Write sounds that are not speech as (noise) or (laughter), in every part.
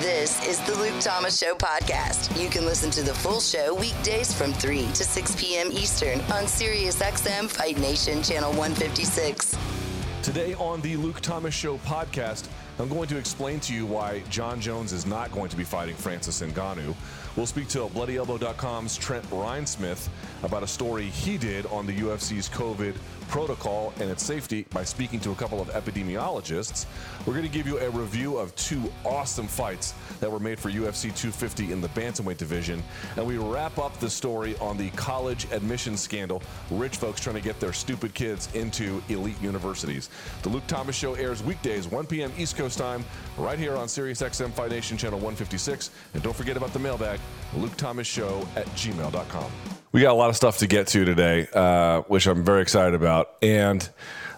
This is the Luke Thomas Show podcast. You can listen to the full show weekdays from 3 to 6 p.m. Eastern on SiriusXM Fight Nation Channel 156. Today on the Luke Thomas Show podcast, I'm going to explain to you why Jon Jones is not going to be fighting Francis Ngannou. We'll speak to BloodyElbow.com's Trent Reinsmith about a story he did on the UFC's COVID protocol and its safety by speaking to a couple of epidemiologists. We're going to give you a review of two awesome fights that were made for UFC 250 in the bantamweight division, and we wrap up the story on the college admission scandal. Rich folks trying to get their stupid kids into elite universities. The Luke Thomas Show airs weekdays 1 p.m. East Coast time, right here on SiriusXM Fight Nation Channel 156. And don't forget about the mailbag, Luke Thomas Show at gmail.com. We got a lot of stuff to get to today, uh, which I'm very excited about. And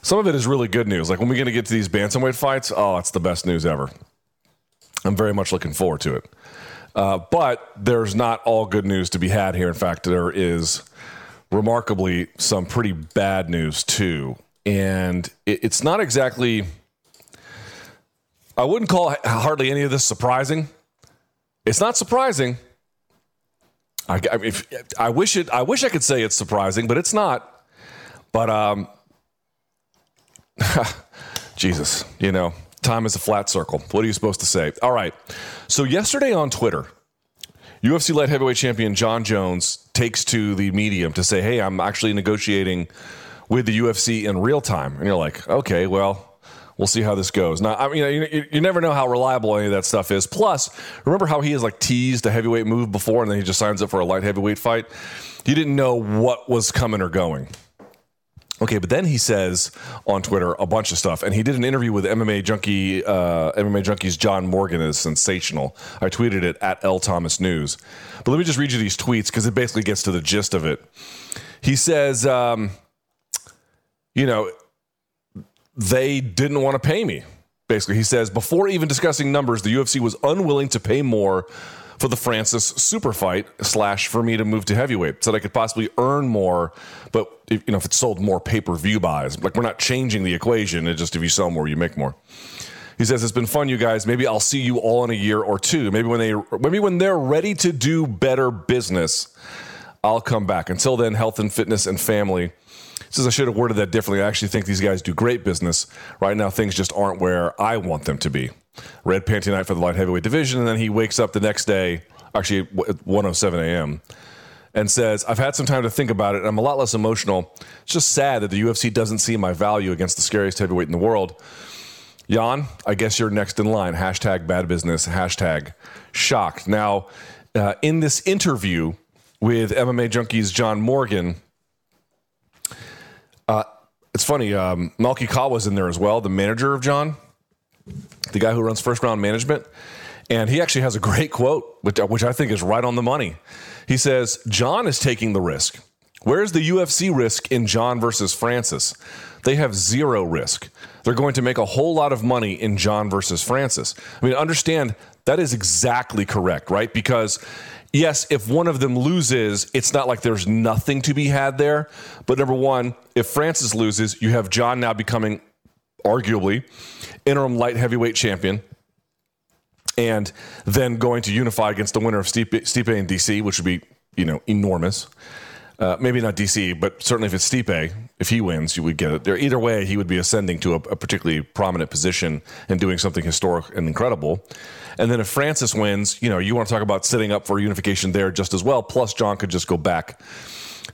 some of it is really good news. Like when we're going to get to these bantamweight fights, oh, it's the best news ever. I'm very much looking forward to it. Uh, but there's not all good news to be had here. In fact, there is remarkably some pretty bad news too. And it, it's not exactly, I wouldn't call hardly any of this surprising. It's not surprising. I, I, if, I wish it. I wish I could say it's surprising, but it's not. But um, (laughs) Jesus, you know, time is a flat circle. What are you supposed to say? All right. So yesterday on Twitter, UFC light heavyweight champion Jon Jones takes to the medium to say, "Hey, I'm actually negotiating with the UFC in real time," and you're like, "Okay, well." We'll see how this goes. Now, I mean, you, you, never know how reliable any of that stuff is. Plus, remember how he has like teased a heavyweight move before, and then he just signs up for a light heavyweight fight. You didn't know what was coming or going. Okay, but then he says on Twitter a bunch of stuff, and he did an interview with MMA Junkie, uh, MMA Junkies John Morgan is sensational. I tweeted it at L Thomas News, but let me just read you these tweets because it basically gets to the gist of it. He says, um, you know, they didn't want to pay me. Basically, he says before even discussing numbers, the UFC was unwilling to pay more for the Francis super fight slash for me to move to heavyweight, so that I could possibly earn more. But if, you know, if it sold more pay per view buys, like we're not changing the equation. It's just if you sell more, you make more. He says it's been fun, you guys. Maybe I'll see you all in a year or two. Maybe when they maybe when they're ready to do better business, I'll come back. Until then, health and fitness and family says I should have worded that differently. I actually think these guys do great business. Right now, things just aren't where I want them to be. Red Panty Night for the light heavyweight division, and then he wakes up the next day, actually at 1:07 a.m., and says, "I've had some time to think about it, and I'm a lot less emotional. It's just sad that the UFC doesn't see my value against the scariest heavyweight in the world." Jan, I guess you're next in line. Hashtag bad business. Hashtag shocked. Now, uh, in this interview with MMA Junkies John Morgan, it's funny. Um, Malki Kawa's in there as well, the manager of Jon, the guy who runs First Round Management. And he actually has a great quote, which, which I think is right on the money. He says, Jon is taking the risk. Where's the UFC risk in Jon versus Francis? They have zero risk. They're going to make a whole lot of money in Jon versus Francis. I mean, understand that is exactly correct, right? Because yes, if one of them loses, it's not like there's nothing to be had there. But number one, if Francis loses, you have Jon now becoming arguably interim light heavyweight champion and then going to unify against the winner of Stipe, Stipe and DC, which would be, you know, enormous. Uh, maybe not DC, but certainly if it's Stipe, if he wins, you would get it. There, either way, he would be ascending to a, a particularly prominent position and doing something historic and incredible. And then if Francis wins, you know, you want to talk about sitting up for unification there just as well. Plus, Jon could just go back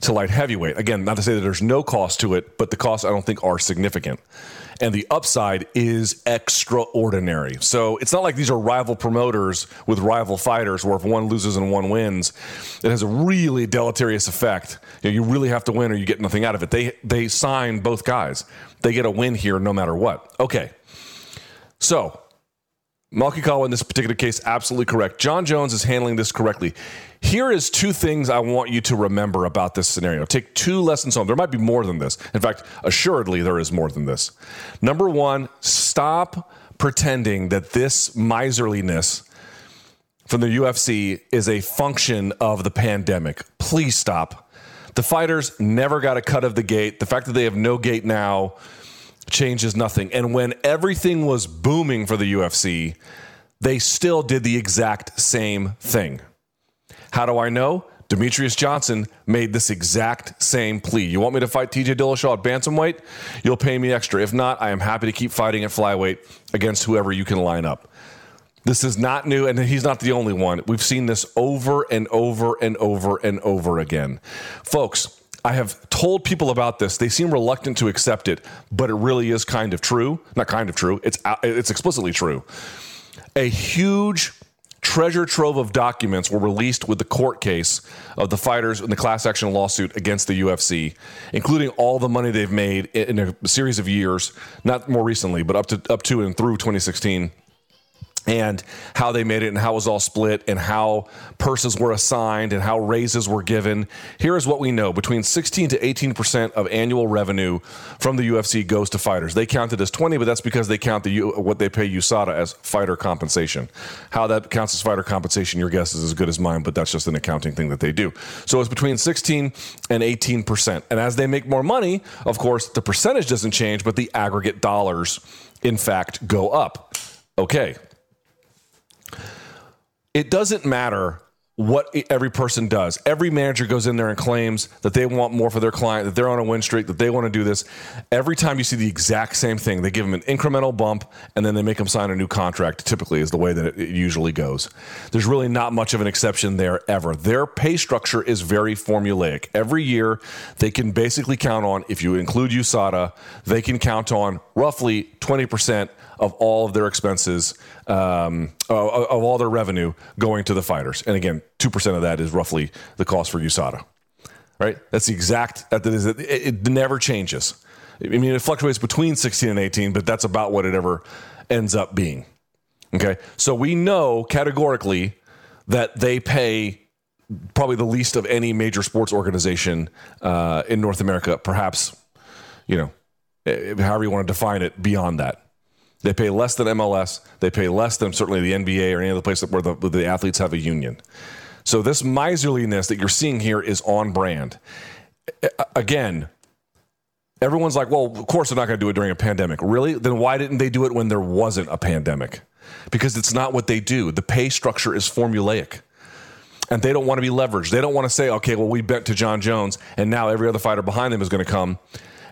to light heavyweight. Again, not to say that there's no cost to it, but the costs I don't think are significant. And the upside is extraordinary. So it's not like these are rival promoters with rival fighters where if one loses and one wins, it has a really deleterious effect. You, know, you really have to win or you get nothing out of it. They they sign both guys. They get a win here no matter what. Okay. So Malki Kawa in this particular case, absolutely correct. Jon Jones is handling this correctly. Here is two things I want you to remember about this scenario. Take two lessons home. There might be more than this. In fact, assuredly, there is more than this. Number one, stop pretending that this miserliness from the UFC is a function of the pandemic. Please stop. The fighters never got a cut of the gate. The fact that they have no gate now changes nothing. And when everything was booming for the UFC, they still did the exact same thing. How do I know? Demetrious Johnson made this exact same plea. You want me to fight TJ Dillashaw at bantamweight? You'll pay me extra. If not, I am happy to keep fighting at flyweight against whoever you can line up. This is not new, and he's not the only one. We've seen this over and over and over and over again. Folks, I have told people about this. They seem reluctant to accept it, but it really is kind of true. Not kind of true. It's uh, it's explicitly true. A huge treasure trove of documents were released with the court case of the fighters in the class action lawsuit against the UFC, including all the money they've made in a series of years, not more recently, but up to up to and through 2016 and how they made it and how it was all split and how purses were assigned and how raises were given. Here is what we know between 16 to 18% of annual revenue from the UFC goes to fighters. They count it as 20, but that's because they count the what they pay USADA as fighter compensation. How that counts as fighter compensation, your guess is as good as mine, but that's just an accounting thing that they do. So it's between 16 and 18%. And as they make more money, of course, the percentage doesn't change, but the aggregate dollars, in fact, go up. Okay, it doesn't matter what every person does. Every manager goes in there and claims that they want more for their client, that they're on a win streak, that they want to do this. Every time you see the exact same thing, they give them an incremental bump and then they make them sign a new contract, typically, is the way that it usually goes. There's really not much of an exception there ever. Their pay structure is very formulaic. Every year, they can basically count on, if you include USADA, they can count on roughly 20% of all of their expenses, um, of, of all their revenue going to the fighters. And again, 2% of that is roughly the cost for USADA. Right? That's the exact, that is, it, it never changes. I mean, it fluctuates between 16 and 18, but that's about what it ever ends up being. Okay. So we know categorically that they pay probably the least of any major sports organization uh, in North America, perhaps, you know, eh, however you want to define it beyond that. They pay less than MLS. They pay less than certainly the NBA or any other place where the, where the athletes have a union. So this miserliness that you're seeing here is on brand. Again, everyone's like, well, of course they're not going to do it during a pandemic. Really? Then why didn't they do it when there wasn't a pandemic? Because it's not what they do. The pay structure is formulaic. And they don't want to be leveraged. They don't want to say, okay, well, we bent to Jon Jones, and now every other fighter behind them is going to come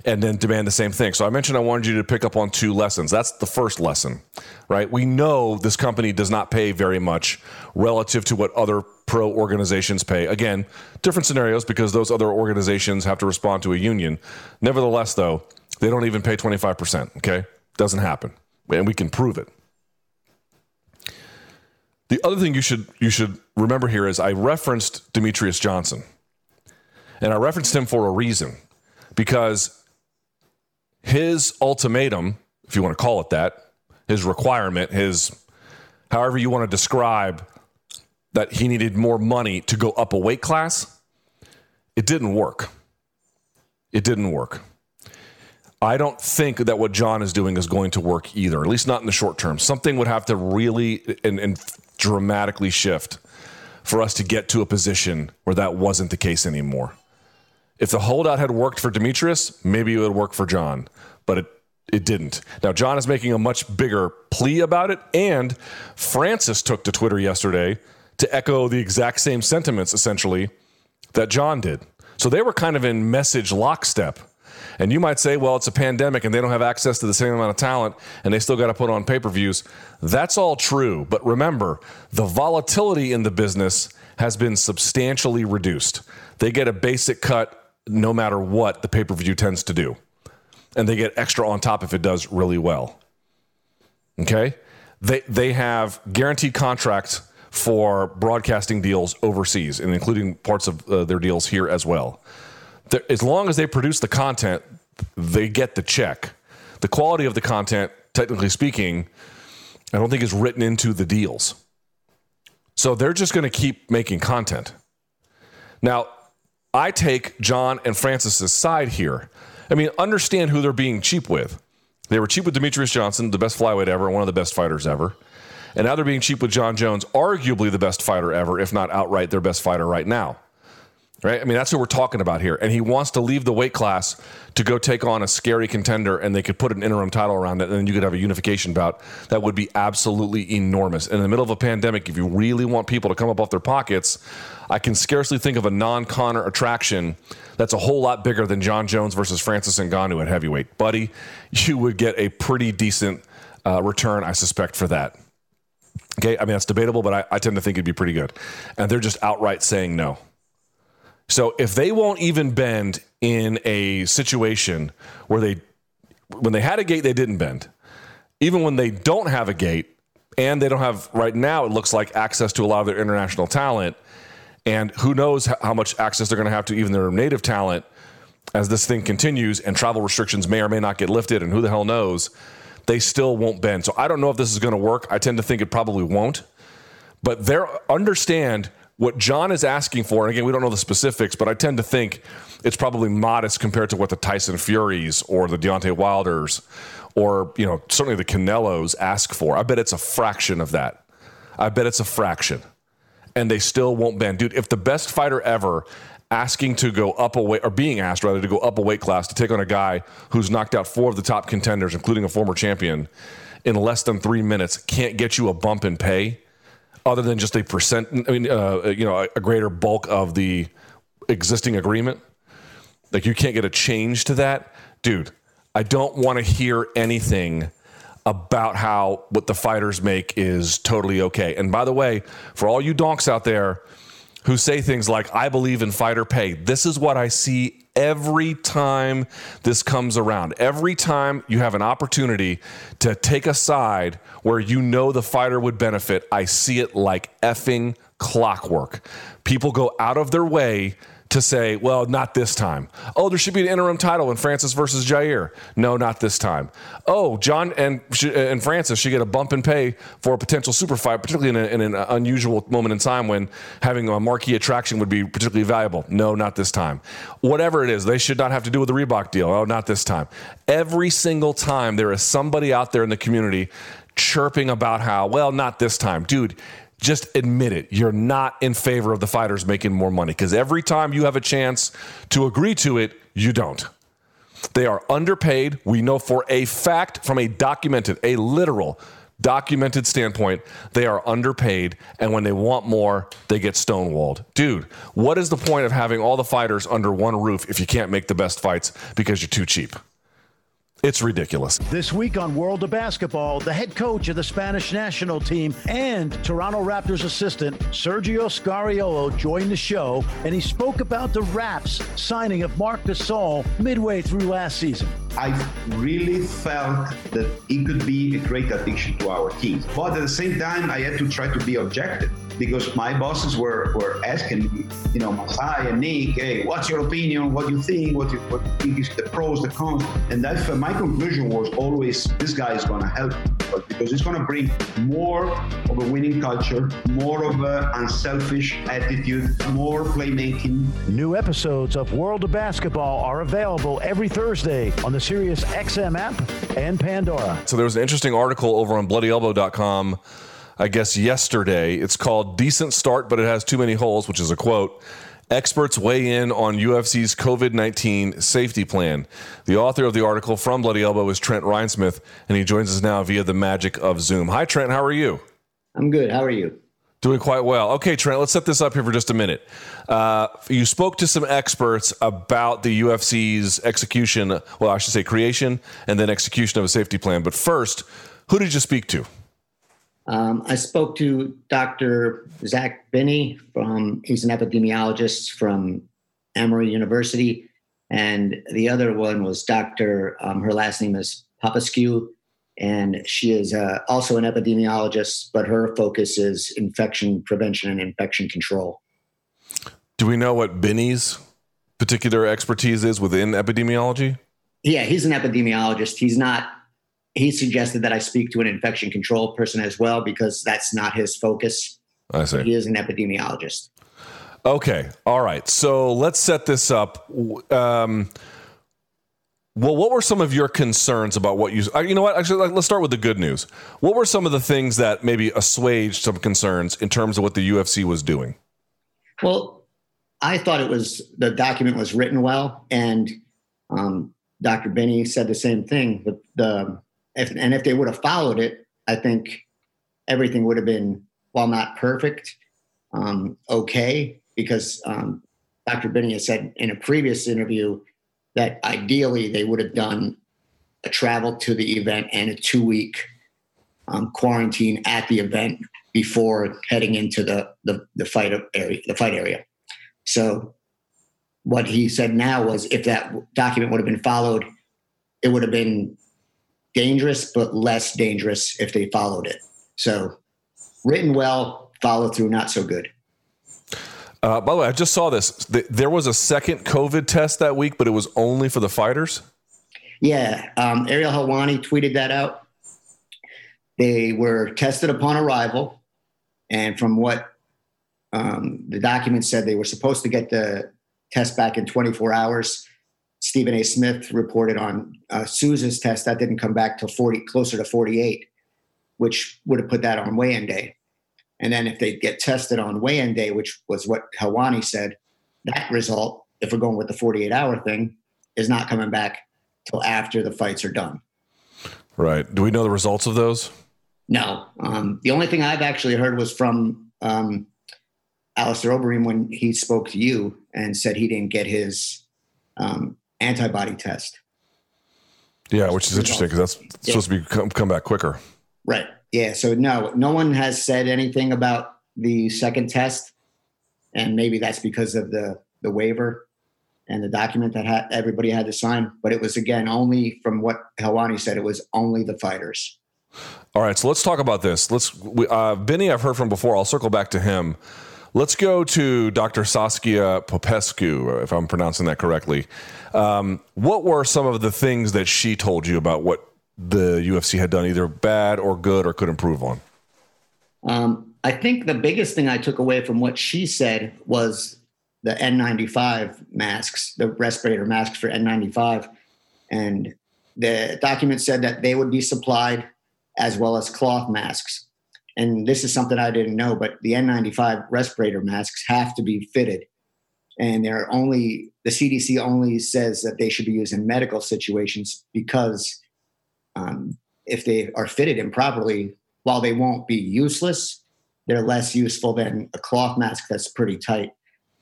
and then demand the same thing. So I mentioned I wanted you to pick up on two lessons. That's the first lesson, right? We know this company does not pay very much relative to what other pro organizations pay. Again, different scenarios because those other organizations have to respond to a union. Nevertheless, though, they don't even pay 25%, okay? Doesn't happen. And we can prove it. The other thing you should you should remember here is I referenced Demetrious Johnson. And I referenced him for a reason because his ultimatum, if you want to call it that, his requirement, his however you want to describe that he needed more money to go up a weight class, it didn't work. It didn't work. I don't think that what Jon is doing is going to work either, at least not in the short term. Something would have to really and, and dramatically shift for us to get to a position where that wasn't the case anymore. If the holdout had worked for Demetrious, maybe it would work for Jon, but it it didn't. Now Jon is making a much bigger plea about it, and Francis took to Twitter yesterday to echo the exact same sentiments, essentially, that Jon did. So they were kind of in message lockstep. And you might say, well, it's a pandemic and they don't have access to the same amount of talent and they still got to put on pay per views. That's all true. But remember, the volatility in the business has been substantially reduced. They get a basic cut no matter what the pay per view tends to do. And they get extra on top if it does really well. Okay? They, they have guaranteed contracts for broadcasting deals overseas and including parts of uh, their deals here as well. They're, as long as they produce the content, they get the check. The quality of the content, technically speaking, I don't think is written into the deals. So they're just going to keep making content. Now, I take Jon and Francis's side here. I mean, understand who they're being cheap with. They were cheap with Demetrious Johnson, the best flyweight ever, one of the best fighters ever. And now they're being cheap with Jon Jones, arguably the best fighter ever, if not outright their best fighter right now. Right? I mean, that's who we're talking about here. And he wants to leave the weight class to go take on a scary contender, and they could put an interim title around it, and then you could have a unification bout that would be absolutely enormous. In the middle of a pandemic, if you really want people to come up off their pockets, I can scarcely think of a non Conor attraction that's a whole lot bigger than Jon Jones versus Francis Ngannou at heavyweight. Buddy, you would get a pretty decent uh, return, I suspect, for that. Okay, I mean, that's debatable, but I, I tend to think it'd be pretty good. And they're just outright saying no. So if they won't even bend in a situation where they, when they had a gate, they didn't bend. Even when they don't have a gate, and they don't have right now, it looks like access to a lot of their international talent, and who knows how much access they're going to have to even their native talent as this thing continues, and travel restrictions may or may not get lifted, and who the hell knows, they still won't bend. So I don't know if this is going to work. I tend to think it probably won't, but they understand what Jon is asking for, and again, we don't know the specifics, but I tend to think it's probably modest compared to what the Tyson Furies or the Deontay Wilders or, you know, certainly the Canelos ask for. I bet it's a fraction of that. I bet it's a fraction. And they still won't bend. Dude, if the best fighter ever asking to go up a weight, or being asked rather to go up a weight class to take on a guy who's knocked out four of the top contenders, including a former champion, in less than three minutes, can't get you a bump in pay other than just a percent, I mean, uh, you know, a, greater bulk of the existing agreement. Like you can't get a change to that, dude. I don't want to hear anything about how what the fighters make is totally okay. And by the way, for all you donks out there who say things like, I believe in fighter pay, this is what I see every time this comes around. Every time you have an opportunity to take a side where you know the fighter would benefit, I see it like effing clockwork. People go out of their way to say, well, not this time. Oh, there should be an interim title in Francis versus Jair. No, not this time. Oh, Jon and and Francis should get a bump in pay for a potential super fight, particularly in, a, in an unusual moment in time when having a marquee attraction would be particularly valuable. No, not this time. Whatever it is, they should not have to do with the Reebok deal. Oh, not this time. Every single time there is somebody out there in the community chirping about how, well, not this time. Dude, just admit it. You're not in favor of the fighters making more money because every time you have a chance to agree to it, you don't. They are underpaid. We know for a fact from a documented, a literal, documented standpoint, they are underpaid. And when they want more, they get stonewalled. Dude, what is the point of having all the fighters under one roof if you can't make the best fights because you're too cheap? It's ridiculous. This week on World of Basketball, the head coach of the Spanish national team and Toronto Raptors assistant Sergio Scariolo joined the show, and he spoke about the Raps signing of Marc Gasol midway through last season. I really felt that it could be a great addition to our team. But at the same time, I had to try to be objective because my bosses were, were asking me, you know, Masai and Nick, hey, what's your opinion? What do you think? What, you, what you think is the pros, the cons? And that my conclusion was always this guy is going to help because it's going to bring more of a winning culture, more of an unselfish attitude, more playmaking. New episodes of World of Basketball are available every Thursday on the Sirius XM app and Pandora. So there was an interesting article over on bloodyelbow.com I guess, yesterday. It's called Decent Start, but it has too many holes, which is a quote. Experts weigh in on UFC's COVID 19 safety plan. The author of the article from Bloody Elbow is Trent Reinsmith, and he joins us now via the magic of Zoom. Hi, Trent. How are you? I'm good. How are you? Doing quite well. Okay, Trent, let's set this up here for just a minute. Uh, you spoke to some experts about the UFC's execution, well, I should say creation and then execution of a safety plan. But first, who did you speak to? Um, I spoke to Dr. Zach Binney from, he's an epidemiologist from Emory University. And the other one was Dr. Um, her last name is Popescu. And she is uh, also an epidemiologist, but her focus is infection prevention and infection control. Do we know what Binney's particular expertise is within epidemiology? Yeah, he's an epidemiologist. He's not he suggested that I speak to an infection control person as well because that's not his focus. I see. He is an epidemiologist. Okay. All right. So let's set this up. Um, well, what were some of your concerns about what you? Uh, you know what? Actually, let's start with the good news. What were some of the things that maybe assuaged some concerns in terms of what the UFC was doing? Well, I thought it was the document was written well, and um, Dr. Binney said the same thing. The, the if, and if they would have followed it, I think everything would have been, while not perfect, um, okay. Because um, Dr. Binney has said in a previous interview that ideally they would have done a travel to the event and a two week um, quarantine at the event before heading into the, the, the fight area, the fight area. So what he said now was if that document would have been followed, it would have been dangerous, but less dangerous if they followed it. So written well, follow through not so good. Uh, by the way, I just saw this. There was a second COVID test that week, but it was only for the fighters. Yeah, um, Ariel Helwani tweeted that out. They were tested upon arrival, and from what um, the document said, they were supposed to get the test back in 24 hours. Stephen A. Smith reported on uh, Souza's test that didn't come back till 40, closer to 48, which would have put that on weigh-in day. And then if they get tested on weigh-in day, which was what Helwani said, that result, if we're going with the 48-hour thing, is not coming back till after the fights are done. Right. Do we know the results of those? No. Um, the only thing I've actually heard was from um, Alistair Overeem when he spoke to you and said he didn't get his um, antibody test. Yeah, which is interesting because that's yeah. supposed to be come, come back quicker. Right. Yeah. So no, no one has said anything about the second test, and maybe that's because of the the waiver and the document that ha- everybody had to sign. But it was again only from what Helwani said. It was only the fighters. All right. So let's talk about this. Let's. Uh, Binney, I've heard from before. I'll circle back to him. Let's go to Dr. Saskia Popescu, if I'm pronouncing that correctly. Um, what were some of the things that she told you about what the UFC had done, either bad or good, or could improve on? Um, I think the biggest thing I took away from what she said was the N95 masks, the respirator masks for N95. And the document said that they would be supplied as well as cloth masks and this is something I didn't know, but the N95 respirator masks have to be fitted. And they're only, the CDC only says that they should be used in medical situations because um, if they are fitted improperly, while they won't be useless, they're less useful than a cloth mask that's pretty tight.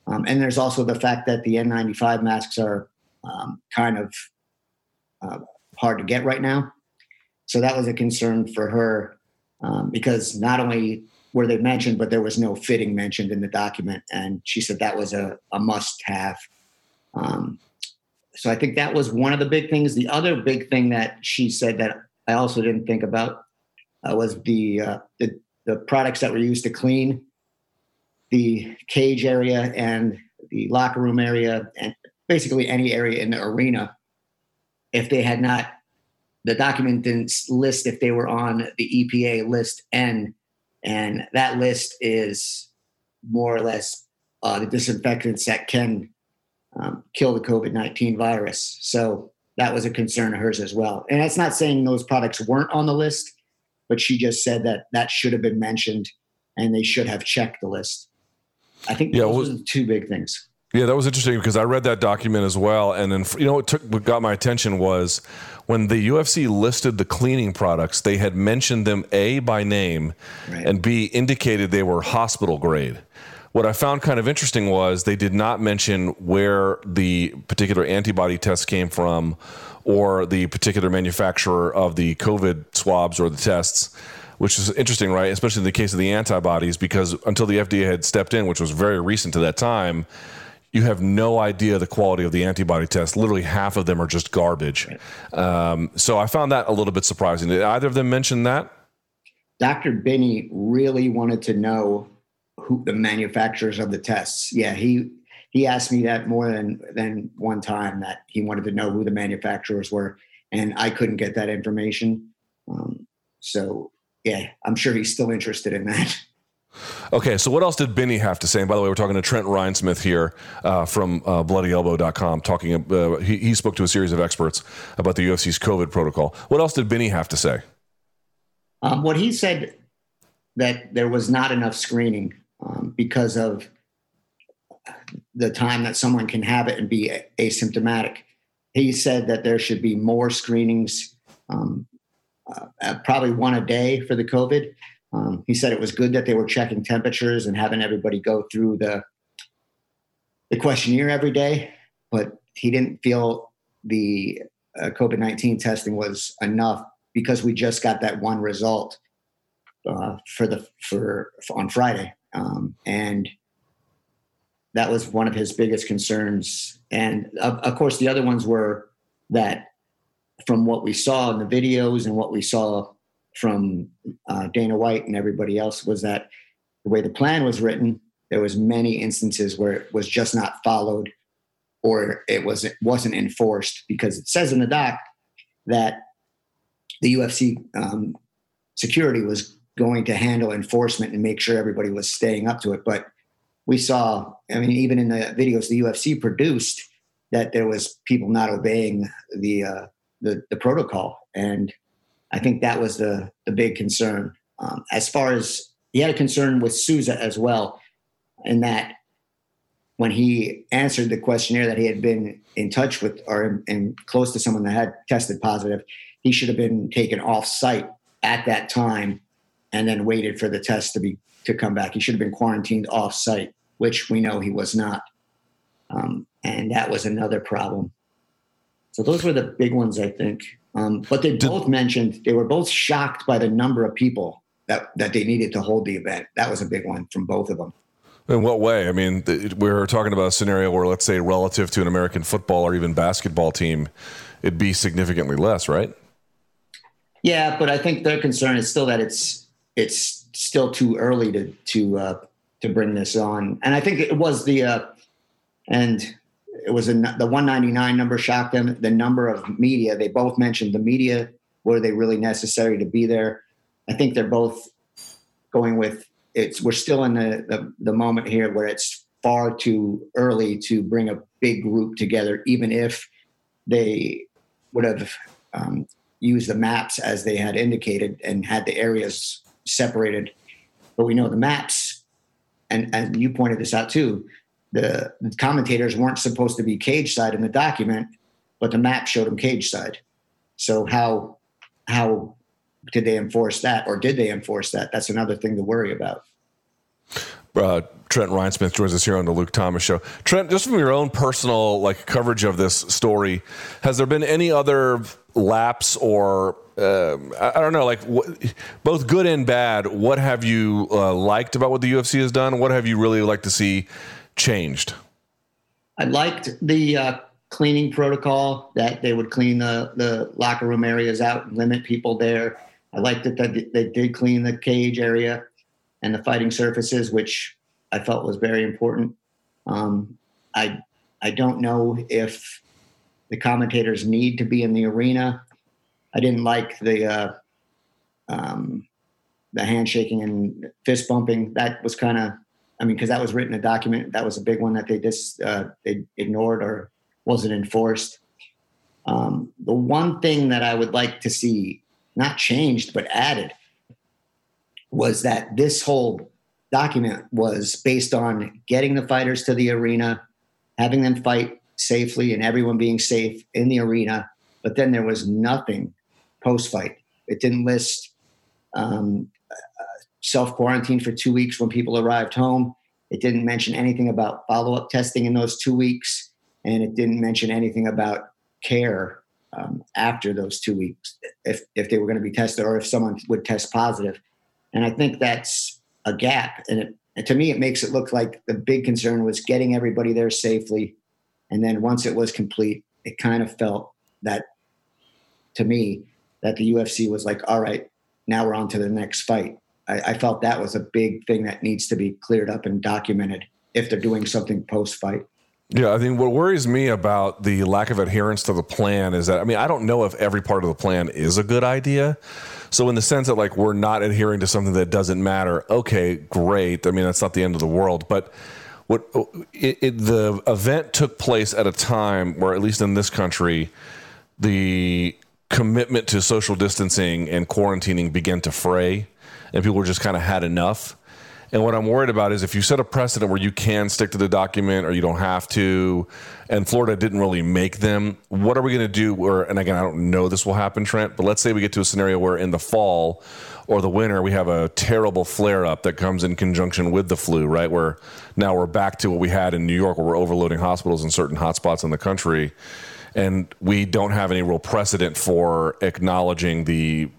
Um, and there's also the fact that the N95 masks are um, kind of uh, hard to get right now. So that was a concern for her um, because not only were they mentioned, but there was no fitting mentioned in the document. And she said that was a, a must have. Um, so I think that was one of the big things. The other big thing that she said that I also didn't think about uh, was the, uh, the, the products that were used to clean the cage area and the locker room area and basically any area in the arena. If they had not the document didn't list if they were on the EPA list N, and that list is more or less uh, the disinfectants that can um, kill the COVID 19 virus. So that was a concern of hers as well. And that's not saying those products weren't on the list, but she just said that that should have been mentioned and they should have checked the list. I think yeah, those well, are the two big things. Yeah, that was interesting because I read that document as well, and then you know what took what got my attention was when the UFC listed the cleaning products, they had mentioned them a by name, right. and b indicated they were hospital grade. What I found kind of interesting was they did not mention where the particular antibody test came from, or the particular manufacturer of the COVID swabs or the tests which is interesting, right? Especially in the case of the antibodies, because until the FDA had stepped in, which was very recent to that time, you have no idea the quality of the antibody test. Literally half of them are just garbage. Um, so I found that a little bit surprising. Did either of them mention that? Dr. Binney really wanted to know who the manufacturers of the tests. Yeah, he he asked me that more than than one time that he wanted to know who the manufacturers were, and I couldn't get that information. Um, so yeah, I'm sure he's still interested in that. (laughs) Okay, so what else did Binney have to say? And by the way, we're talking to Trent Reinsmith here uh, from uh, BloodyElbow.com. Talking, uh, he, he spoke to a series of experts about the UFC's COVID protocol. What else did Binney have to say? Um, what he said that there was not enough screening um, because of the time that someone can have it and be asymptomatic. He said that there should be more screenings, um, uh, probably one a day for the COVID. Um, he said it was good that they were checking temperatures and having everybody go through the the questionnaire every day, but he didn't feel the uh, COVID nineteen testing was enough because we just got that one result uh, for the for, for on Friday, um, and that was one of his biggest concerns. And of, of course, the other ones were that from what we saw in the videos and what we saw from uh, Dana White and everybody else was that the way the plan was written, there was many instances where it was just not followed or it was it wasn't enforced because it says in the doc that the UFC um, security was going to handle enforcement and make sure everybody was staying up to it. But we saw, I mean, even in the videos the UFC produced, that there was people not obeying the uh, the, the protocol, and I think that was the the big concern. Um, as far as he had a concern with Souza as well, in that when he answered the questionnaire that he had been in touch with or in, close to someone that had tested positive, he should have been taken off site at that time and then waited for the test to be to come back. He should have been quarantined off site, which we know he was not. Um, and that was another problem. So those were the big ones, I think. Um, but they both mentioned they were both shocked by the number of people that that they needed to hold the event. That was a big one from both of them. In what way? I mean, we're talking about a scenario where, let's say, relative to an American football or even basketball team, it'd be significantly less, right? Yeah, but I think their concern is still that it's it's still too early to to uh, to bring this on. And I think it was the uh, and it was a, the 199 number shocked them. The number of media they both mentioned the media were they really necessary to be there? I think they're both going with it's. We're still in the the, the moment here where it's far too early to bring a big group together, even if they would have um, used the maps as they had indicated and had the areas separated. But we know the maps, and, and you pointed this out too, the, commentators weren't supposed to be cage side in the document, but the map showed them cage side. So how how did they enforce that, or did they enforce that? That's another thing to worry about. Uh, Trent Smith joins us here on the Luke Thomas Show. Trent, just from your own personal like coverage of this story, has there been any other lapse or uh, I, don't know, like both good and bad? What have you uh, liked about what the UFC has done? What have you really liked to see changed? I liked the uh, cleaning protocol that they would clean the, the locker room areas out and limit people there. I liked that they did clean the cage area and the fighting surfaces, which I felt was very important. Um, I I don't know if the commentators need to be in the arena. I didn't like the uh, um, the handshaking and fist bumping. That was kind of, I mean, because that was written a document. That was a big one that they just uh, they ignored or wasn't enforced. Um, the one thing that I would like to see not changed but added was that this whole document was based on getting the fighters to the arena, having them fight safely, and everyone being safe in the arena. But then there was nothing post fight. It didn't list um, self quarantined for two weeks when people arrived home. It didn't mention anything about follow up testing in those two weeks, and it didn't mention anything about care um, after those two weeks if if they were going to be tested or if someone would test positive. And I think that's a gap. And, it, and to me, it makes it look like the big concern was getting everybody there safely. And then once it was complete, it kind of felt that to me that the UFC was like, all right, now we're on to the next fight. I, I felt that was a big thing that needs to be cleared up and documented if they're doing something post fight. Yeah, I think what worries me about the lack of adherence to the plan is that I mean I don't know if every part of the plan is a good idea. So in the sense that like we're not adhering to something that doesn't matter, okay, great. I mean that's not the end of the world, but what uh, it, it, the event took place at a time where at least in this country the commitment to social distancing and quarantining began to fray and people just kind of had enough And what I'm worried about is if you set a precedent where you can stick to the document or you don't have to, and Florida didn't really make them, what are we going to do? Where, and again, I don't know this will happen, Trent, but let's say we get to a scenario where in the fall or the winter we have a terrible flare up that comes in conjunction with the flu, right? Where now we're back to what we had in New York, where we're overloading hospitals in certain hotspots in the country. And we don't have any real precedent for acknowledging the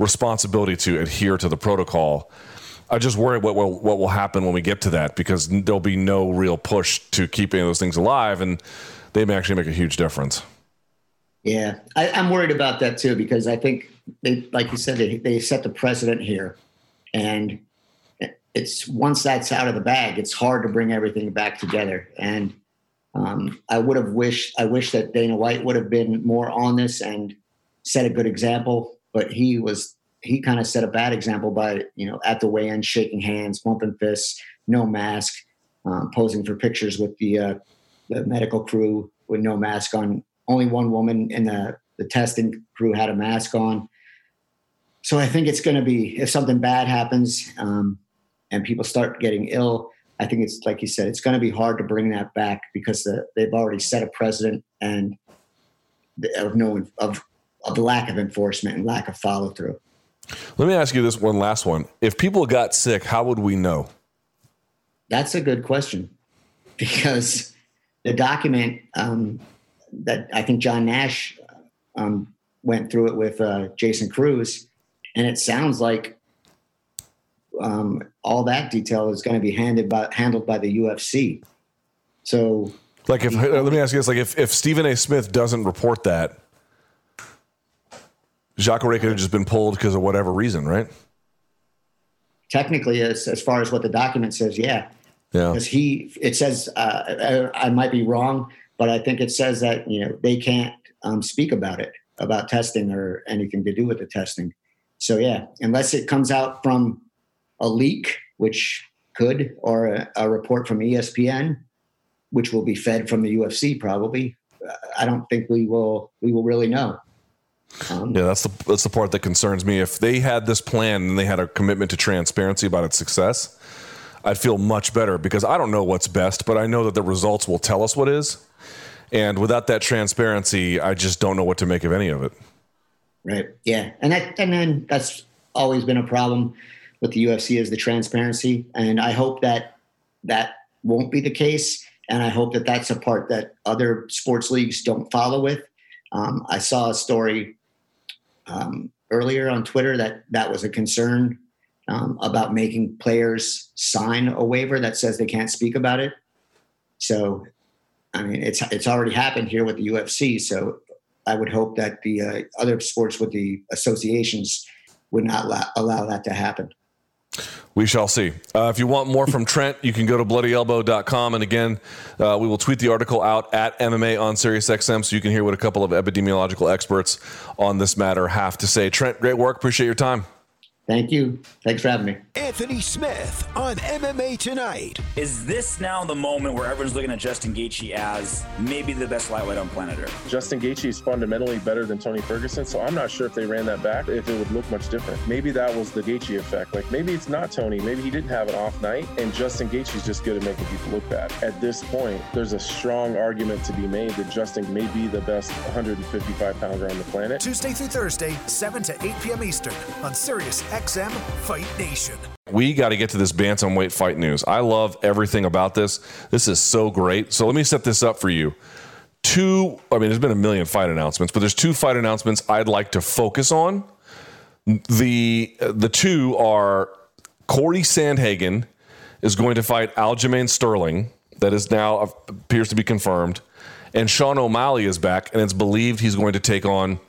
responsibility to adhere to the protocol. I just worry what will what will happen when we get to that because there'll be no real push to keep any of those things alive, and they may actually make a huge difference. Yeah, I, am worried about that too because I think they, like you said, they, they set the precedent here, and it's once that's out of the bag, it's hard to bring everything back together. And um, I would have wished I wish that Dana White would have been more on this and set a good example, but he was he kind of set a bad example by you know at the weigh-in shaking hands, bumping fists, no mask, um, posing for pictures with the uh, the medical crew with no mask on. Only one woman in the the testing crew had a mask on. So I think it's going to be if something bad happens um, and people start getting ill. I think it's like you said, it's going to be hard to bring that back because the, they've already set a precedent and of no of of lack of enforcement and lack of follow through. Let me ask you this one last one. If people got sick, how would we know? That's a good question because the document um, that I think John Nash um, went through it with uh, Jason Cruz, and it sounds like um, all that detail is going to be handed by, handled by the UFC. So, like, if let me ask you this: like, if if Stephen A. Smith doesn't report that, Jacare could have just been pulled because of whatever reason, right? Technically, as, as far as what the document says, yeah. Yeah. Because he, it says, uh, I, I, might be wrong, but I think it says that, you know, they can't um, speak about it, about testing or anything to do with the testing. So, yeah, unless it comes out from a leak, which could, or a, a report from ESPN, which will be fed from the UFC probably, I don't think we will, we will really know. Um, yeah, that's the that's the part that concerns me. If they had this plan and they had a commitment to transparency about its success, I'd feel much better because I don't know what's best, but I know that the results will tell us what is. And without that transparency, I just don't know what to make of any of it. Right. Yeah, and that and then that's always been a problem with the UFC is the transparency, and I hope that that won't be the case. And I hope that that's a part that other sports leagues don't follow with. Um, I saw a story um, earlier on Twitter that that was a concern um, about making players sign a waiver that says they can't speak about it. So, I mean, it's it's already happened here with the UFC. So, I would hope that the uh, other sports with the associations would not allow, allow that to happen. We shall see. Uh, if you want more from (laughs) Trent, you can go to bloodyelbow.com. And again, uh, we will tweet the article out at MMA on SiriusXM so you can hear what a couple of epidemiological experts on this matter have to say. Trent, great work. Appreciate your time. Thank you. Thanks for having me. Anthony Smith on MMA Tonight. Is this now the moment where everyone's looking at Justin Gaethje as maybe the best lightweight on planet Earth? Justin Gaethje is fundamentally better than Tony Ferguson, so I'm not sure if they ran that back, if it would look much different. Maybe that was the Gaethje effect. Like maybe it's not Tony. Maybe he didn't have an off night, and Justin Gaethje is just good at making people look bad. At this point, there's a strong argument to be made that Justin may be the best 155 pounder on the planet. Tuesday through Thursday, 7 to 8 p.m. Eastern on Sirius XM Fight Nation. We got to get to this bantamweight fight news. I love everything about this. This is so great. So let me set this up for you. Two, I mean, there's been a million fight announcements, but there's two fight announcements I'd like to focus on. The the two are Corey Sandhagen is going to fight Aljamain Sterling. That is now uh, appears to be confirmed. And Sean O'Malley is back, and it's believed he's going to take on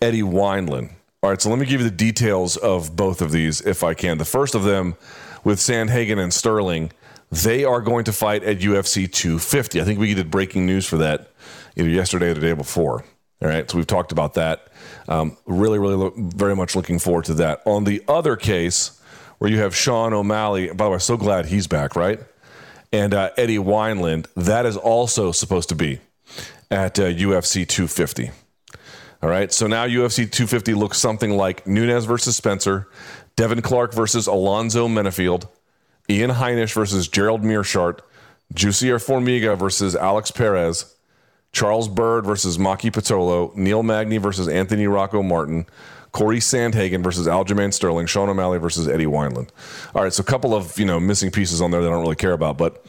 Eddie Wineland. All right, so let me give you the details of both of these if I can. The first of them with Sandhagen and Sterling, they are going to fight at UFC 250. I think we did breaking news for that either yesterday or the day before. All right, so we've talked about that. Um, really, really, lo- very much looking forward to that. On the other case, where you have Sean O'Malley, by the way, so glad he's back, right? And uh, Eddie Wineland, that is also supposed to be at uh, UFC 250. All right. So now UFC 250 looks something like Nunes versus Spencer, Devin Clark versus Alonzo Menifield, Ian Heinisch versus Gerald Meerschaert, Jussier Formiga versus Alex Perez, Charles Byrd versus Maki Pitolo, Neil Magny versus Anthony Rocco Martin, Corey Sandhagen versus Aljamain Sterling, Sean O'Malley versus Eddie Wineland. All right, so a couple of you know missing pieces on there that I don't really care about, but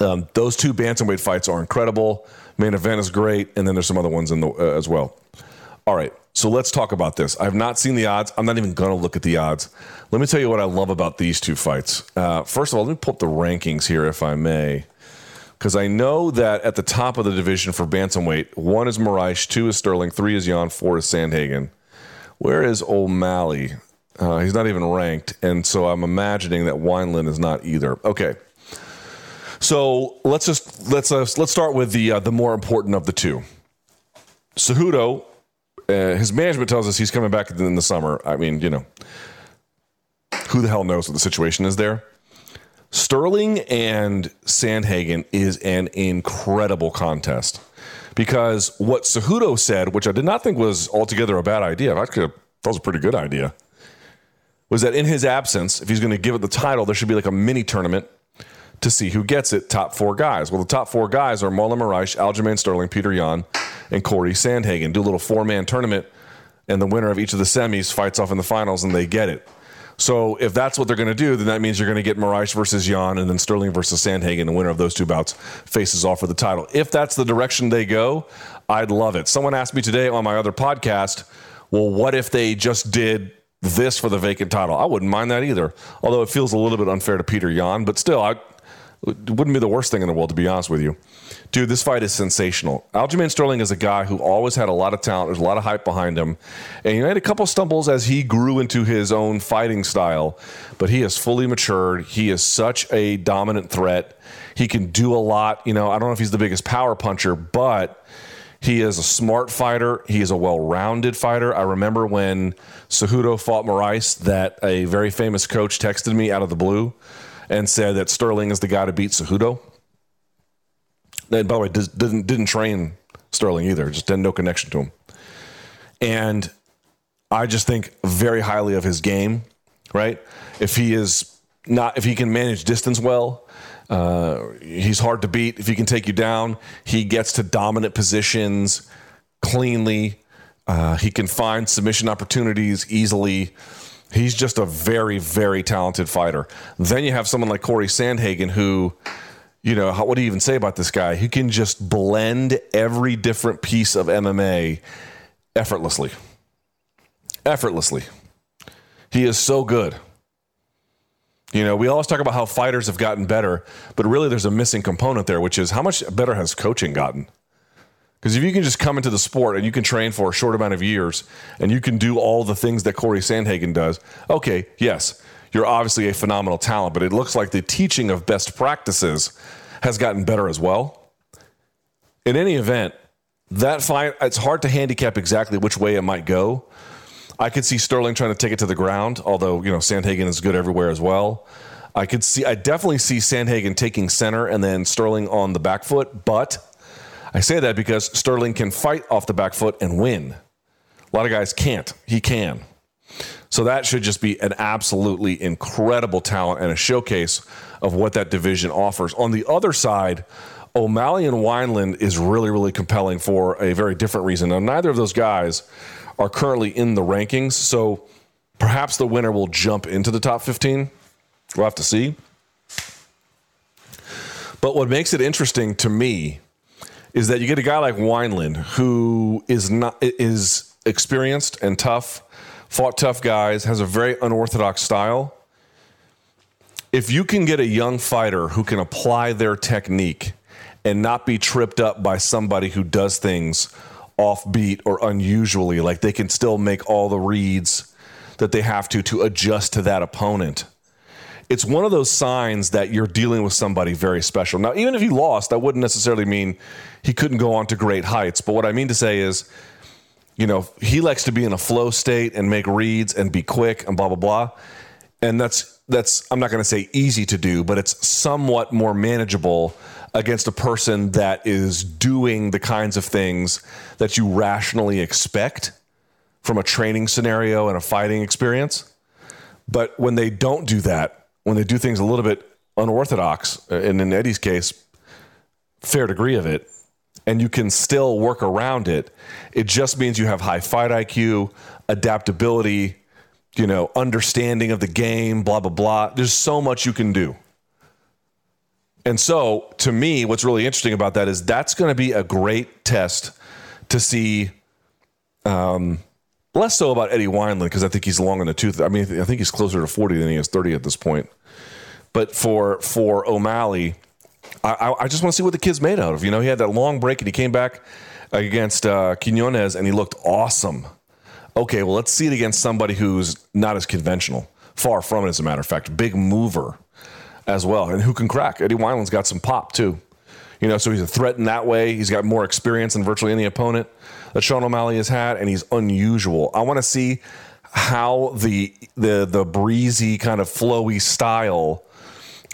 um, those two bantamweight fights are incredible. Main event is great, and then there's some other ones in the uh, as well. All right, so let's talk about this. I've not seen the odds. I'm not even going to look at the odds. Let me tell you what I love about these two fights. Uh, first of all, let me pull up the rankings here, if I may, because I know that at the top of the division for bantamweight, one is Moraes, two is Sterling, three is Yan, four is Sandhagen. Where is O'Malley? Uh, he's not even ranked, and so I'm imagining that Wineland is not either. Okay. So let's just let's uh, let's start with the uh, the more important of the two. Cejudo, uh, his management tells us he's coming back in the summer. I mean, you know, who the hell knows what the situation is there? Sterling and Sandhagen is an incredible contest because what Cejudo said, which I did not think was altogether a bad idea, that was a pretty good idea, was that in his absence, if he's going to give it the title, there should be like a mini tournament to see who gets it. Top four guys. Well, the top four guys are Marlon Moraes, Aljamain Sterling, Petr Yan, and Corey Sandhagen. Do a little four man tournament, and the winner of each of the semis fights off in the finals, and they get it. So if that's what they're going to do, then that means you're going to get Moraes versus Yan, and then Sterling versus Sandhagen. The winner of those two bouts faces off for the title. If that's the direction they go, I'd love it. Someone asked me today on my other podcast, well, what if they just did this for the vacant title? I wouldn't mind that either. Although it feels a little bit unfair to Petr Yan, but still, I it wouldn't be the worst thing in the world, to be honest with you. Dude, this fight is sensational. Aljamain Sterling is a guy who always had a lot of talent. There's a lot of hype behind him. And he had a couple stumbles as he grew into his own fighting style, but he has fully matured. He is such a dominant threat. He can do a lot. You know, I don't know if he's the biggest power puncher, but he is a smart fighter. He is a well rounded fighter. I remember when Cejudo fought Moraes that a very famous coach texted me out of the blue and said that Sterling is the guy to beat Cejudo. And by the way, didn't didn't train Sterling either. Just had no connection to him. And I just think very highly of his game. Right? If he is not, if he can manage distance well, uh, he's hard to beat. If he can take you down, he gets to dominant positions cleanly. Uh, he can find submission opportunities easily. He's just a very, very talented fighter. Then you have someone like Corey Sandhagen, who, you know, what do you even say about this guy? He can just blend every different piece of MMA effortlessly. Effortlessly. He is so good. You know, we always talk about how fighters have gotten better, but really there's a missing component there, which is how much better has coaching gotten? Because if you can just come into the sport and you can train for a short amount of years and you can do all the things that Corey Sandhagen does, okay, yes, you're obviously a phenomenal talent, but it looks like the teaching of best practices has gotten better as well. In any event, that fight, it's hard to handicap exactly which way it might go. I could see Sterling trying to take it to the ground, although, you know, Sandhagen is good everywhere as well. I could see, I definitely see Sandhagen taking center and then Sterling on the back foot, but I say that because Sterling can fight off the back foot and win. A lot of guys can't. He can. So that should just be an absolutely incredible talent and a showcase of what that division offers. On the other side, O'Malley and Wineland is really, really compelling for a very different reason. Now, neither of those guys are currently in the rankings, so perhaps the winner will jump into the top 15. We'll have to see. But what makes it interesting to me is that you get a guy like Wineland who is not is experienced and tough, fought tough guys, has a very unorthodox style. If you can get a young fighter who can apply their technique and not be tripped up by somebody who does things offbeat or unusually, like they can still make all the reads that they have to to adjust to that opponent it's one of those signs that you're dealing with somebody very special. Now, even if he lost, that wouldn't necessarily mean he couldn't go on to great heights. But what I mean to say is, you know, he likes to be in a flow state and make reads and be quick and blah blah blah. And that's that's I'm not going to say easy to do, but it's somewhat more manageable against a person that is doing the kinds of things that you rationally expect from a training scenario and a fighting experience. But when they don't do that, when they do things a little bit unorthodox, and in Eddie's case, fair degree of it, and you can still work around it, it just means you have high fight IQ, adaptability, you know, understanding of the game, blah, blah, blah. There's so much you can do. And so, to me, what's really interesting about that is that's going to be a great test to see. Um, less so about Eddie Wineland because I think he's long in the tooth. I mean, I think he's closer to 40 than he is 30 at this point. But for for O'Malley, I, I just want to see what the kid's made out of. You know, he had that long break and he came back against uh, Quinonez and he looked awesome. Okay, well, let's see it against somebody who's not as conventional. Far from it, as a matter of fact. Big mover as well, and who can crack. Eddie Wineland's got some pop too. You know, so he's a threat in that way. He's got more experience than virtually any opponent that Sean O'Malley has had, and he's unusual. I want to see how the the the breezy kind of flowy style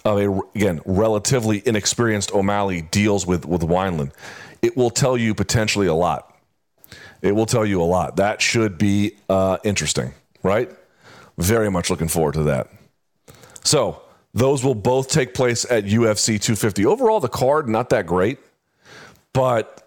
of a again relatively inexperienced O'Malley deals with with Wineland. It will tell you potentially a lot. It will tell you a lot. That should be uh, interesting, right? Very much looking forward to that. So those will both take place at UFC 250. Overall, the card not that great, but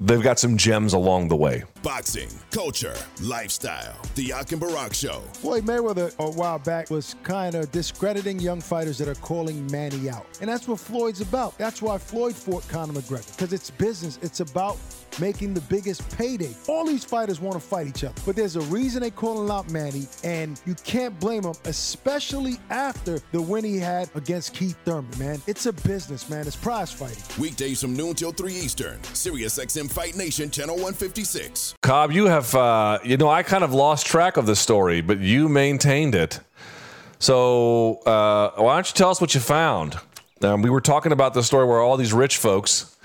they've got some gems along the way. Boxing, culture, lifestyle. The Yak and Barak Show. Floyd Mayweather a while back was kind of discrediting young fighters that are calling Manny out. And that's what Floyd's about. That's why Floyd fought Conor McGregor. Because it's business. It's about making the biggest payday. All these fighters want to fight each other, but there's a reason they calling out Manny, and you can't blame him, especially after the win he had against Keith Thurman, man. It's a business, man. It's prize fighting. Weekdays from noon till 3 Eastern. Sirius XM Fight Nation, Channel 156. Cobb, you have, uh, you know, I kind of lost track of the story, but you maintained it. So uh, why don't you tell us what you found? Um, we were talking about the story where all these rich folks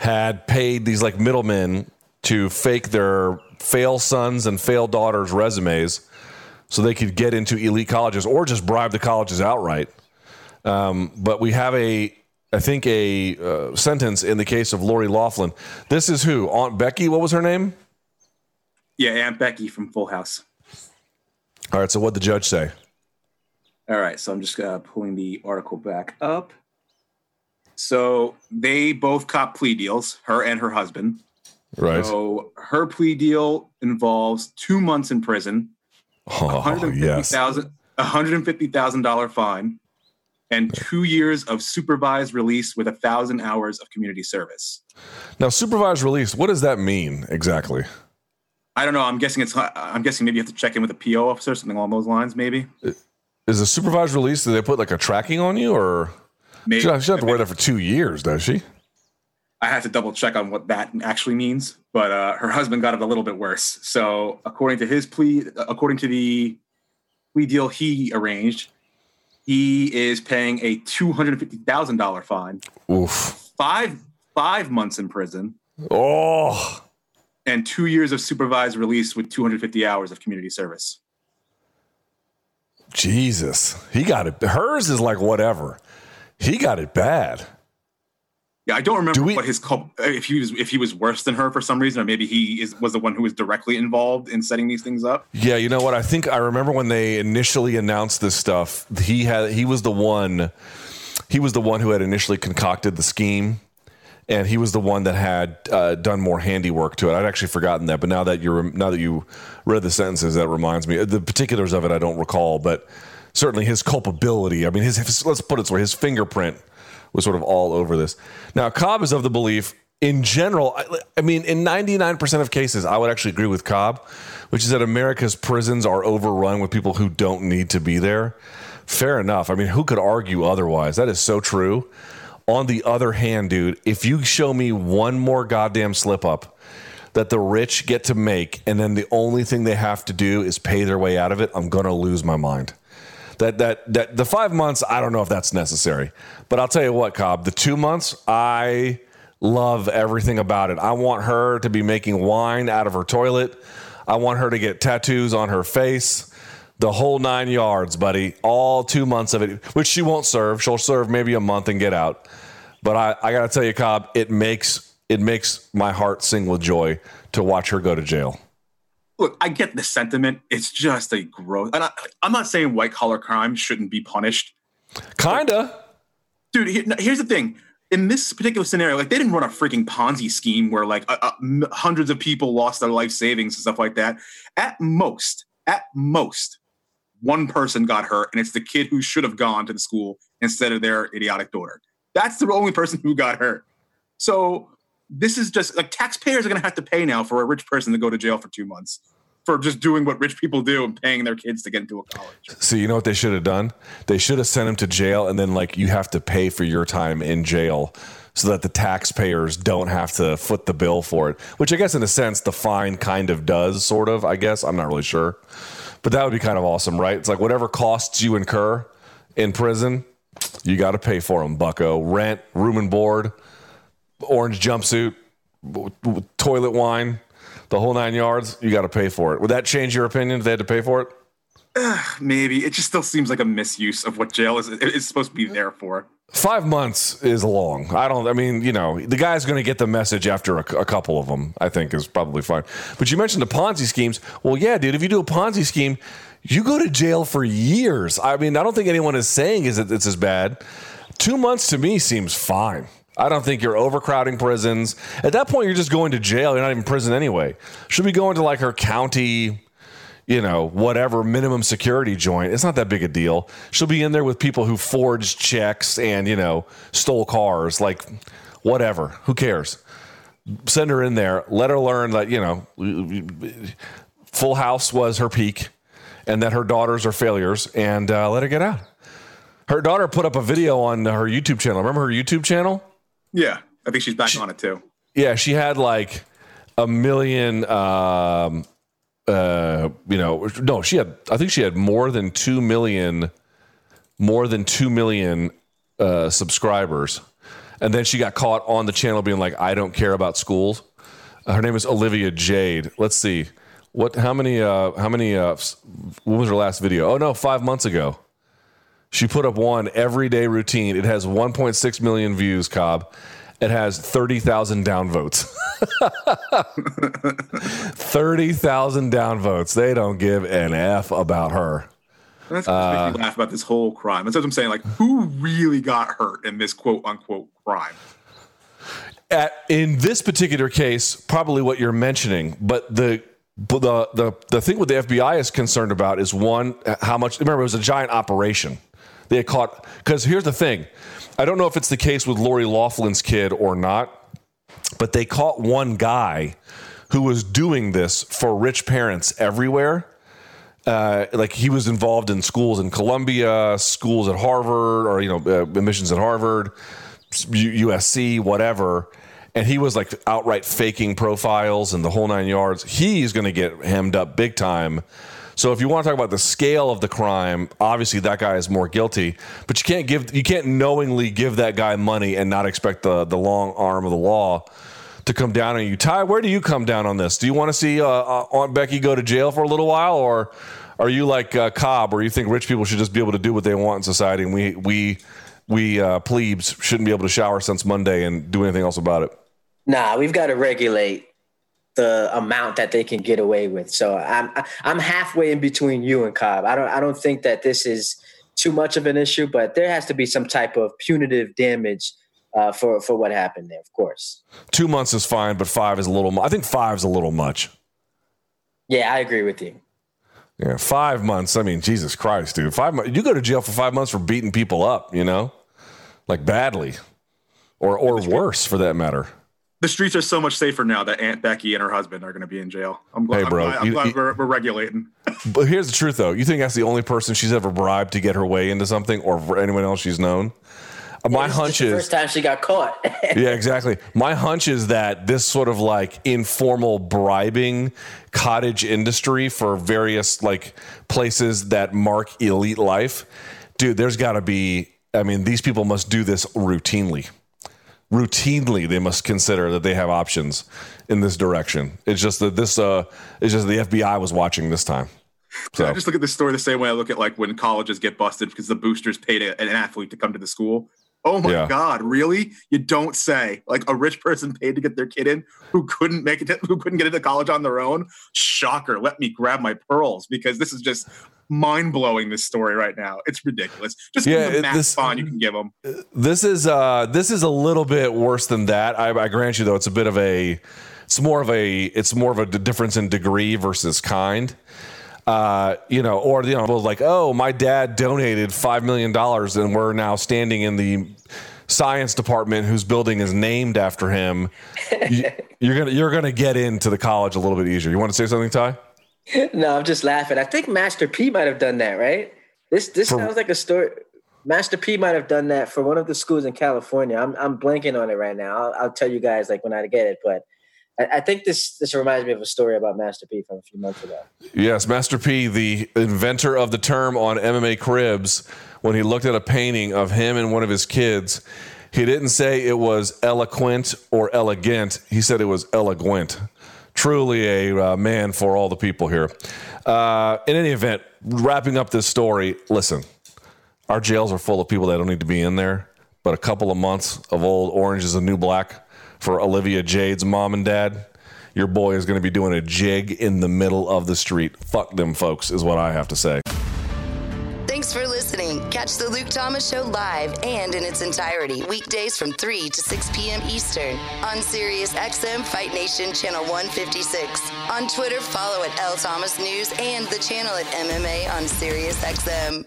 had paid these like middlemen to fake their fail sons and fail daughters' resumes so they could get into elite colleges or just bribe the colleges outright. Um, but we have a, I think, a uh, sentence in the case of Lori Loughlin. This is who? Aunt Becky? What was her name? Yeah, Aunt Becky from Full House. All right. So what did the judge say? All right. So I'm just uh, pulling the article back up. So they both cop plea deals, her and her husband. Right. So her plea deal involves two months in prison, oh, $150,000 $150, fine, and two years of supervised release with a thousand hours of community service. Now, supervised release, what does that mean exactly? I don't know. I'm guessing it's. I'm guessing maybe you have to check in with a PO officer, something along those lines. Maybe. Is a supervised release? Do they put like a tracking on you, or Maybe, she doesn't have to wear that for two years, does she? I have to double check on what that actually means, but uh, her husband got it a little bit worse. So, according to his plea, according to the plea deal he arranged, he is paying a two hundred fifty thousand dollar fine, Oof. five five months in prison, oh, and two years of supervised release with two hundred fifty hours of community service. Jesus, he got it. Hers is like whatever. He got it bad. Yeah, I don't remember Do we, what his if he was if he was worse than her for some reason, or maybe he is was the one who was directly involved in setting these things up. Yeah, you know what? I think I remember when they initially announced this stuff. He had he was the one. He was the one who had initially concocted the scheme, and he was the one that had uh, done more handiwork to it. I'd actually forgotten that, but now that you're now that you read the sentences, that reminds me. The particulars of it I don't recall, but certainly his culpability. I mean, his, his let's put it this way: his fingerprint was sort of all over this. Now, Cobb is of the belief, in general, I, I mean, in 99% of cases, I would actually agree with Cobb, which is that America's prisons are overrun with people who don't need to be there. Fair enough. I mean, who could argue otherwise? That is so true. On the other hand, dude, if you show me one more goddamn slip up that the rich get to make, and then the only thing they have to do is pay their way out of it, I'm going to lose my mind. That that that the five months, I don't know if that's necessary. But I'll tell you what, Cobb, the two months, I love everything about it. I want her to be making wine out of her toilet. I want her to get tattoos on her face. The whole nine yards, buddy. All two months of it, which she won't serve. She'll serve maybe a month and get out. But I, I gotta tell you, Cobb, it makes it makes my heart sing with joy to watch her go to jail. Look, I get the sentiment. It's just a gross. And I, I'm not saying white collar crime shouldn't be punished. Kinda, dude. Here, here's the thing. In this particular scenario, like they didn't run a freaking Ponzi scheme where like uh, uh, hundreds of people lost their life savings and stuff like that. At most, at most, one person got hurt, and it's the kid who should have gone to the school instead of their idiotic daughter. That's the only person who got hurt. So this is just like taxpayers are going to have to pay now for a rich person to go to jail for two months for just doing what rich people do and paying their kids to get into a college. So you know what they should have done? They should have sent him to jail, and then like you have to pay for your time in jail, so that the taxpayers don't have to foot the bill for it. Which I guess, in a sense, the fine kind of does, sort of. I guess I'm not really sure, but that would be kind of awesome, right? It's like whatever costs you incur in prison, you got to pay for them, Bucko. Rent, room and board, orange jumpsuit, toilet wine, the whole nine yards. You got to pay for it. Would that change your opinion if they had to pay for it? Maybe it just still seems like a misuse of what jail is is supposed to be there for. Five months is long. I don't. I mean, you know, the guy's going to get the message after a, a, couple of them. I think is probably fine. But you mentioned the Ponzi schemes. Well, yeah, dude. If you do a Ponzi scheme, you go to jail for years. I mean, I don't think anyone is saying is that it's as bad. Two months to me seems fine. I don't think you're overcrowding prisons. At that point, you're just going to jail. You're not even prison anyway. Should be going to like her county you know, whatever minimum security joint. It's not that big a deal. She'll be in there with people who forged checks and, you know, stole cars. Like, whatever. Who cares? Send her in there. Let her learn that, you know, Full House was her peak and that her daughters are failures and uh, let her get out. Her daughter put up a video on her YouTube channel. Remember her YouTube channel? Yeah. I think she's back she, on it too. Yeah. She had like a million um, uh, you know, no, she had, I think she had more than 2 million, more than 2 million uh, subscribers. And then she got caught on the channel being like, I don't care about schools. Uh, her name is Olivia Jade. Let's see. What, how many, uh, how many, uh, what was her last video? Oh no, five months ago. She put up one everyday routine. It has 1.6 million views, Cobb. It has 30,000 downvotes. (laughs) 30,000 downvotes. They don't give an F about her. That's what uh, makes me laugh about this whole crime. That's what I'm saying. Like, who really got hurt in this quote unquote crime? At, in this particular case, probably what you're mentioning, but the but the, the the thing what the FBI is concerned about is one, how much remember it was a giant operation. They had caught because here's the thing. I don't know if it's the case with Lori Loughlin's kid or not, but they caught one guy who was doing this for rich parents everywhere. Uh, like he was involved in schools in Columbia, schools at Harvard, or you know, uh, admissions at Harvard, USC, whatever. And he was like outright faking profiles and the whole nine yards. He's going to get hemmed up big time so if you want to talk about the scale of the crime, obviously that guy is more guilty. But you can't give you can't knowingly give that guy money and not expect the the long arm of the law to come down on you. Ty, where do you come down on this? Do you want to see uh, uh, Aunt Becky go to jail for a little while, or are you like uh, Cobb, where you think rich people should just be able to do what they want in society, and we we we uh, plebes shouldn't be able to shower since Monday and do anything else about it? Nah, we've got to regulate the amount that they can get away with. So I'm I'm halfway in between you and Cobb. I don't I don't think that this is too much of an issue, but there has to be some type of punitive damage uh, for for what happened there. Of course, two months is fine, but five is a little. I think five is a little much. Yeah, I agree with you. Yeah, five months. I mean, Jesus Christ, dude. Five months. You go to jail for five months for beating people up. You know, like badly, or or worse for that matter the streets are so much safer now that Aunt Becky and her husband are going to be in jail. I'm glad, hey, bro, I'm glad, I'm you, glad you, we're, we're, regulating. (laughs) But here's the truth, though. You think that's the only person she's ever bribed to get her way into something, or for anyone else she's known? Yeah, My hunch is first time she got caught. (laughs) yeah, exactly. My hunch is that this sort of like informal bribing cottage industry for various like places that mark elite life, dude. There's got to be. I mean, these people must do this routinely routinely they must consider that they have options in this direction. It's just that this uh it's just the FBI was watching this time. So I just look at this story the same way I look at like when colleges get busted because the boosters paid a, an athlete to come to the school. Oh my Yeah. God, really? You don't say. Like a rich person paid to get their kid in who couldn't make it, to, who couldn't get into college on their own. Shocker. Let me grab my pearls because this is just mind blowing. This story right now. It's ridiculous. Just Yeah, give them it- the max this- bond you can give them. This is uh this is a little bit worse than that. I, I grant you though, it's a bit of a it's more of a it's more of a d- difference in degree versus kind. Uh, you know, or you know, like, oh, my dad donated five million dollars, and we're now standing in the science department whose building is named after him. you, (laughs) you're gonna you're gonna get into the college a little bit easier. You want to say something, Ty? (laughs) no, I'm just laughing. I think Master P might have done that, right? This this For- sounds like a story. Master P might have done that for one of the schools in California. I'm I'm blanking on it right now. I'll, I'll tell you guys like when I get it, but I, I think this this reminds me of a story about Master P from a few months ago. Yes, Master P, the inventor of the term on MMA Cribs, when he looked at a painting of him and one of his kids, he didn't say it was eloquent or elegant. He said it was eloquent. Truly a uh, man for all the people here. Uh, in any event, wrapping up this story, listen, our jails are full of people that don't need to be in there, but a couple of months of old Orange is a New Black for Olivia Jade's mom and dad your boy is going to be doing a jig in the middle of the street. Fuck them folks, is what I have to say. Thanks for. Catch the Luke Thomas Show live and in its entirety weekdays from 3 to 6 p.m. Eastern on Sirius XM Fight Nation Channel 156. On Twitter, follow at L Thomas News and the channel at MMA on Sirius XM.